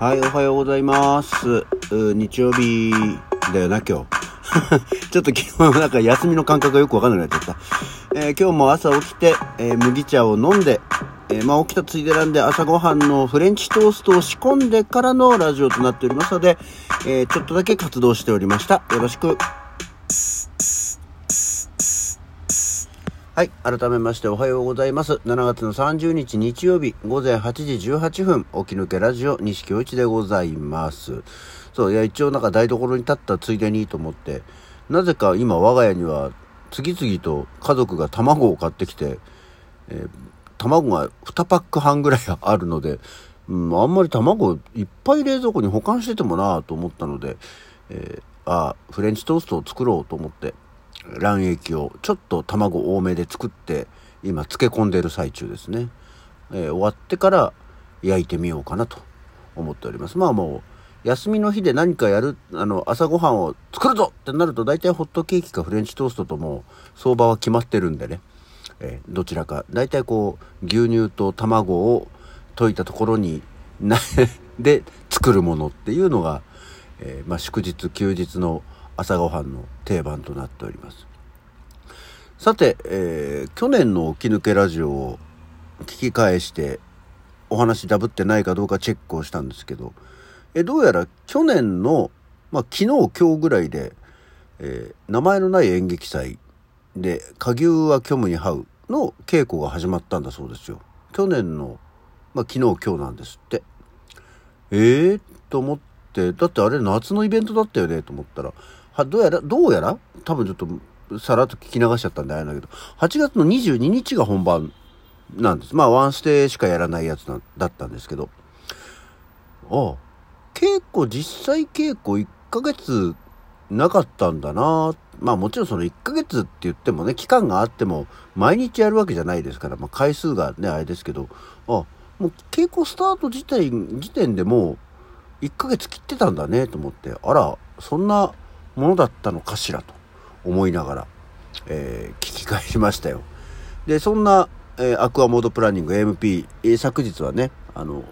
はい、おはようございます。日曜日だよな、今日。ちょっと昨日なんか休みの感覚がよくわかんなくなっちゃった。えー、今日も朝起きて、えー、麦茶を飲んで、えー、まあ起きたついでなんで朝ごはんのフレンチトーストを仕込んでからのラジオとなっておりますので、えちょっとだけ活動しておりました。よろしく。はい。改めましておはようございます。7月の30日日曜日午前8時18分、起き抜けラジオ西京一でございます。そう、いや、一応なんか台所に立ったついでにと思って、なぜか今我が家には次々と家族が卵を買ってきて、えー、卵が2パック半ぐらいあるので、うん、あんまり卵いっぱい冷蔵庫に保管しててもなぁと思ったので、えー、あフレンチトーストを作ろうと思って、卵液をちょっと卵多めで作って今漬け込んでいる最中ですね、えー、終わってから焼いてみようかなと思っております。まあもう休みの日で何かやるあの朝ごはんを作るぞってなると大体ホットケーキかフレンチトーストとも相場は決まってるんでね、えー、どちらか大体こう牛乳と卵を溶いたところに で作るものっていうのが、えー、まあ、祝日休日の朝ごはんの定番となっております。さて、えー、去年の起き抜けラジオを聞き返してお話ダブってないかどうかチェックをしたんですけどえどうやら去年の、まあ、昨日今日ぐらいで、えー、名前のない演劇祭で「下牛は虚無に這う」の稽古が始まったんだそうですよ。去年の、まあ、昨日今日なんですって。ええー、と思ってだってあれ夏のイベントだったよねと思ったらはどうやら、どうやら多分ちょっとさらっと聞き流しちゃったんであれだけど、8月の22日が本番なんです。まあワンステしかやらないやつなだったんですけど、ああ、稽古、実際稽古1ヶ月なかったんだな。まあもちろんその1ヶ月って言ってもね、期間があっても毎日やるわけじゃないですから、まあ回数がね、あれですけど、あ、もう稽古スタート自体、時点でもう1ヶ月切ってたんだねと思って、あら、そんなものだったのかしらと思いながら、えー、聞き返しましたよ。で、そんな、えー、アクアモードプランニング MP、えー、昨日はね、あの、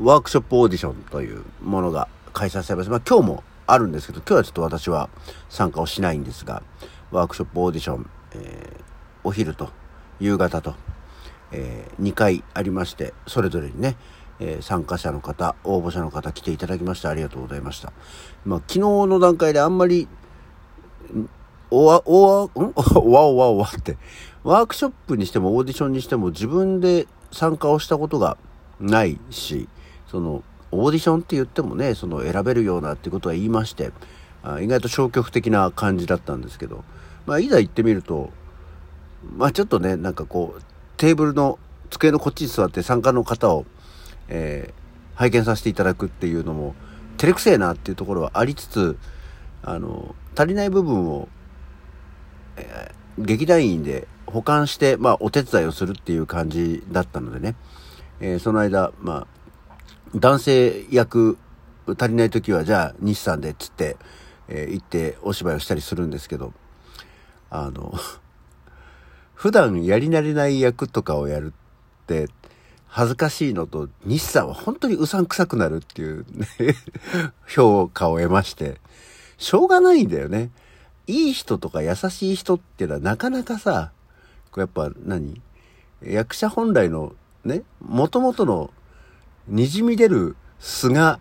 ワークショップオーディションというものが開催されます。まあ今日もあるんですけど、今日はちょっと私は参加をしないんですが、ワークショップオーディション、えー、お昼と夕方と、え、2回ありまして、それぞれにね、えー、参加者の方、応募者の方来ていただきましてありがとうございました。まあ、昨日の段階であんまり、おわ、おわ、ん？お わおわおわって、ワークショップにしてもオーディションにしても自分で参加をしたことがないし、その、オーディションって言ってもね、その選べるようなってことは言いまして、あ意外と消極的な感じだったんですけど、まあ、いざ行ってみると、まあちょっとね、なんかこう、テーブルの机のこっちに座って参加の方をえー、拝見させていただくっていうのも照れくせえなっていうところはありつつあの足りない部分を、えー、劇団員で保管して、まあ、お手伝いをするっていう感じだったのでね、えー、その間、まあ、男性役足りない時はじゃあ西さんでっつって、えー、行ってお芝居をしたりするんですけどあの 普段やり慣れない役とかをやるって恥ずかしいのと、西さんは本当にうさんくさくなるっていうね 評価を得まして、しょうがないんだよね。いい人とか優しい人っていうのはなかなかさ、やっぱ何？役者本来のね、元々の滲み出る素が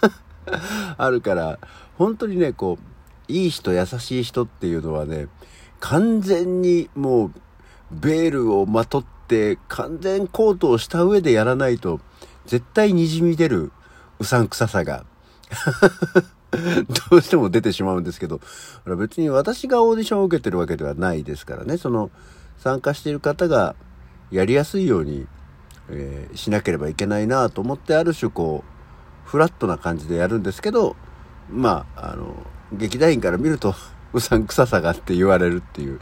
あるから、本当にね、こう、いい人、優しい人っていうのはね、完全にもう、ベールをまとっって完全コートをした上でやらないと、絶対滲み出るうさんくささが。どうしても出てしまうんですけど、別に私がオーディションを受けてるわけではないですからね、その参加している方がやりやすいように、えー、しなければいけないなと思ってある種こう、フラットな感じでやるんですけど、まあ、あの、劇団員から見るとうさんくささがって言われるっていう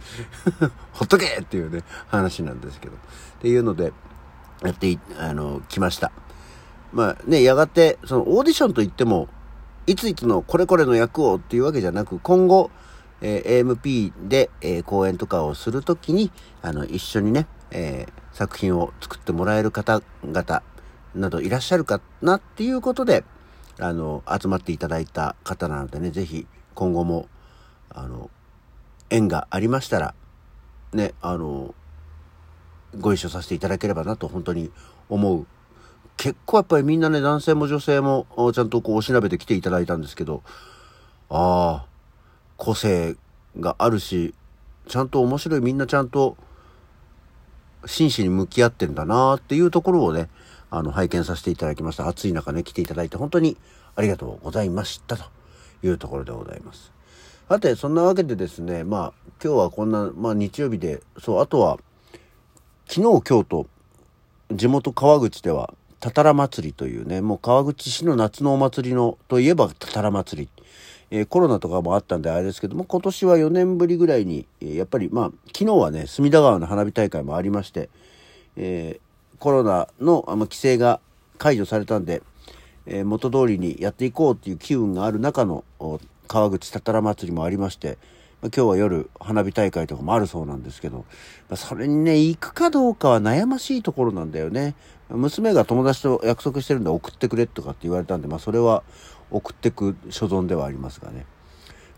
ほっとけっていうね、話なんですけど。っていうので、やってい、あの、来ました。まあね、やがて、そのオーディションといっても、いついつのこれこれの役をっていうわけじゃなく、今後、えー、AMP で、えー、講演とかをするときに、あの、一緒にね、えー、作品を作ってもらえる方々、などいらっしゃるかなっていうことで、あの、集まっていただいた方なのでね、ぜひ今後も、あの、縁がありましたら、ね、あの、ご一緒させていただければなと本当に思う。結構やっぱりみんなね、男性も女性もちゃんとこうお調べて来ていただいたんですけど、ああ、個性があるし、ちゃんと面白い、みんなちゃんと真摯に向き合ってんだなっていうところをね、あの、拝見させていただきました。暑い中ね、来ていただいて本当にありがとうございましたというところでございます。さて、そんなわけでですね、まあ、今日はこんな、まあ日曜日で、そう、あとは、昨日、今日と、地元川口では、たたら祭りというね、もう川口市の夏のお祭りの、といえばたたら祭り。えー、コロナとかもあったんであれですけども、今年は4年ぶりぐらいに、えー、やっぱりまあ、昨日はね、隅田川の花火大会もありまして、えー、コロナのあの規制が解除されたんで、え元通りにやっていこうっていう機運がある中の川口たたら祭りもありまして、まあ今日は夜花火大会とかもあるそうなんですけど、まあそれにね、行くかどうかは悩ましいところなんだよね。娘が友達と約束してるんで送ってくれとかって言われたんで、まあそれは送ってく所存ではありますがね。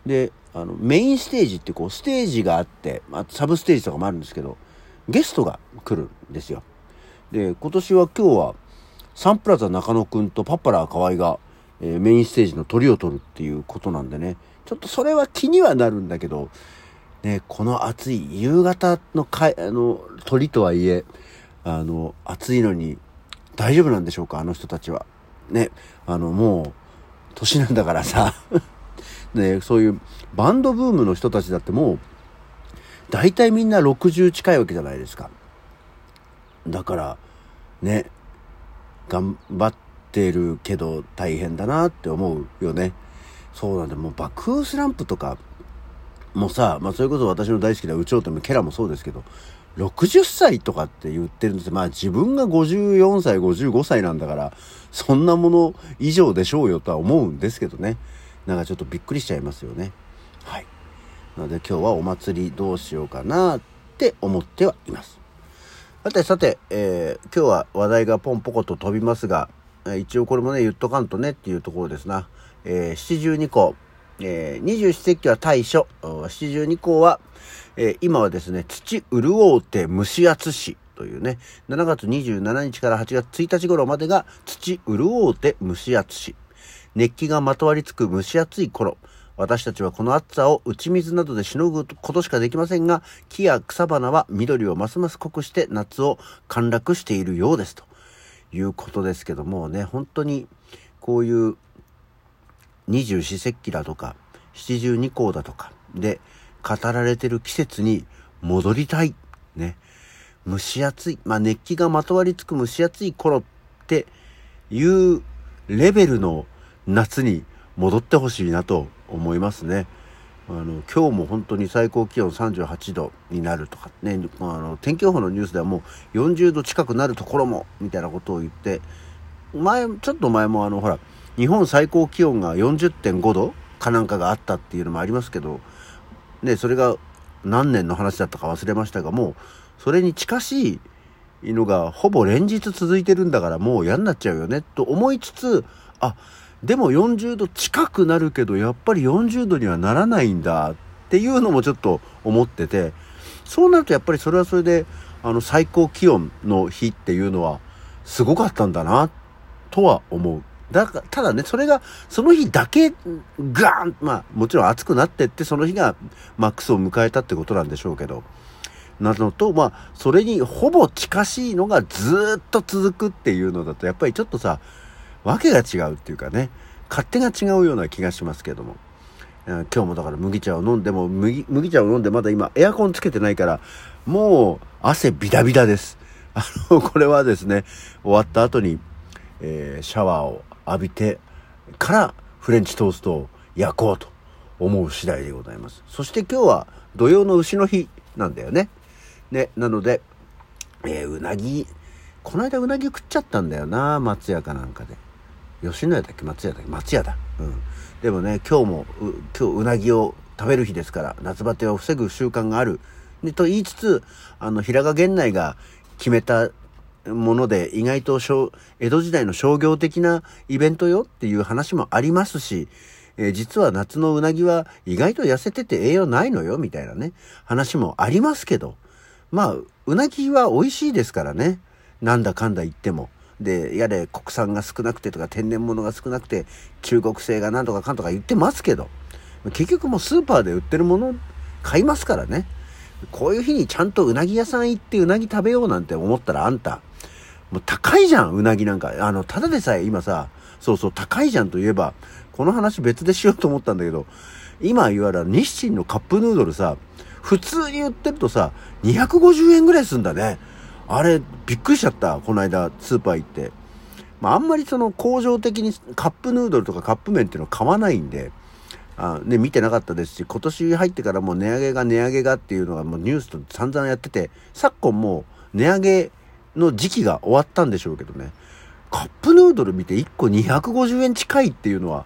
で、あの、メインステージってこう、ステージがあって、まあ、サブステージとかもあるんですけど、ゲストが来るんですよ。で、今年は今日は、サンプラザ中野くんとパッパラー河合が、えー、メインステージの鳥を取るっていうことなんでね、ちょっとそれは気にはなるんだけど、ね、この暑い夕方のかあの鳥とはいえ、あの、暑いのに大丈夫なんでしょうか、あの人たちは。ね、あの、もう、年なんだからさ ね、そういうバンドブームの人たちだってもう、大体みんな60近いわけじゃないですか。だから、ね、頑張ってるけど大変だなって思うよね。そうなんだ。もう爆風スランプとかもさ、まあそれこそ私の大好きな宇宙ともケラもそうですけど、60歳とかって言ってるんですよ。まあ自分が54歳、55歳なんだから、そんなもの以上でしょうよとは思うんですけどね。なんかちょっとびっくりしちゃいますよね。はい。なので今日はお祭りどうしようかなって思ってはいます。さてさて、えー、今日は話題がポンポコと飛びますが、一応これもね、言っとかんとねっていうところですな。えー、七十二項、えー、二十四節気は大暑、七十二項は、えー、今はですね、土潤うて蒸し暑しというね、7月27日から8月1日頃までが土潤うて蒸し暑し、熱気がまとわりつく蒸し暑い頃、私たちはこの暑さを打ち水などでしのぐことしかできませんが、木や草花は緑をますます濃くして夏を陥落しているようです。と。いうことですけどもね、本当にこういう二十四節気だとか、七十二項だとかで語られてる季節に戻りたい。ね。蒸し暑い。まあ熱気がまとわりつく蒸し暑い頃っていうレベルの夏に戻ってほしいなと思いますね。あの今日も本当に最高気温38度になるとかね、あの天気予報のニュースではもう40度近くなるところもみたいなことを言って前ちょっと前もあのほら日本最高気温が40.5度かなんかがあったっていうのもありますけど、ね、それが何年の話だったか忘れましたが、もう、それに近しいのがほぼ連日続いてるんだからもう嫌になっちゃうよね、と思いつつ、あ、でも40度近くなるけど、やっぱり40度にはならないんだっていうのもちょっと思ってて、そうなるとやっぱりそれはそれで、あの最高気温の日っていうのはすごかったんだな、とは思う。だか、ただね、それが、その日だけ、ガーンまあ、もちろん暑くなってって、その日がマックスを迎えたってことなんでしょうけど、なのと、まあ、それにほぼ近しいのがずっと続くっていうのだと、やっぱりちょっとさ、わけが違うっていうかね、勝手が違うような気がしますけども。今日もだから麦茶を飲んでも、麦、麦茶を飲んでまだ今エアコンつけてないから、もう汗ビダビダです。あの、これはですね、終わった後に、えー、シャワーを浴びてからフレンチトーストを焼こうと思う次第でございます。そして今日は土曜の牛の日なんだよね。ね、なので、えー、うなぎ、この間うなぎ食っちゃったんだよな、松屋かなんかで。吉野家だっけ松屋だっけ？松屋だ。うん。でもね、今日も、今日うなぎを食べる日ですから、夏バテを防ぐ習慣がある。で、と言いつつ、あの、平賀源内が決めたもので意外と江戸時代の商業的なイベントよっていう話もありますし、えー、実は夏のうなぎは意外と痩せてて栄養ないのよみたいなね、話もありますけど、まあ、うなぎは美味しいですからね。なんだかんだ言っても。で、やれ国産が少なくてとか天然物が少なくて中国製がなんとかかんとか言ってますけど、結局もうスーパーで売ってるもの買いますからね。こういう日にちゃんとうなぎ屋さん行ってうなぎ食べようなんて思ったらあんた、もう高いじゃん、うなぎなんか。あの、ただでさえ今さ、そうそう、高いじゃんといえば、この話別でしようと思ったんだけど、今いわゆる日清のカップヌードルさ、普通に売ってるとさ、250円ぐらいすんだね。あれ、びっくりしちゃった。この間、スーパー行って。まあ、あんまりその工場的にカップヌードルとかカップ麺っていうのは買わないんで、あね、見てなかったですし、今年入ってからもう値上げが値上げがっていうのがもうニュースと散々やってて、昨今もう値上げの時期が終わったんでしょうけどね。カップヌードル見て1個250円近いっていうのは、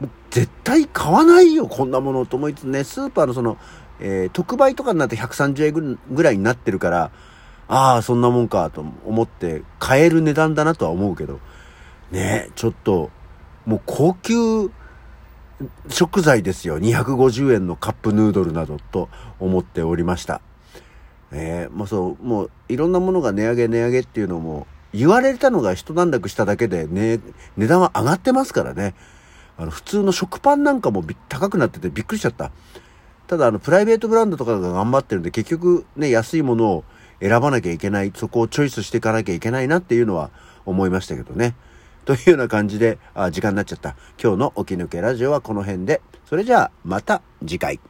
もう絶対買わないよ、こんなものと思いつつね、スーパーのその、えー、特売とかになって130円ぐらいになってるから、ああ、そんなもんかと思って買える値段だなとは思うけど、ねちょっと、もう高級食材ですよ。250円のカップヌードルなどと思っておりました。えー、もうそう、もういろんなものが値上げ値上げっていうのも言われたのが一段落しただけで、ね、値段は上がってますからね。あの、普通の食パンなんかも高くなっててびっくりしちゃった。ただ、あの、プライベートブランドとかが頑張ってるんで、結局ね、安いものを選ばなきゃいけない、そこをチョイスしていかなきゃいけないなっていうのは思いましたけどね。というような感じで、あ、時間になっちゃった。今日の起き抜けラジオはこの辺で。それじゃあ、また次回。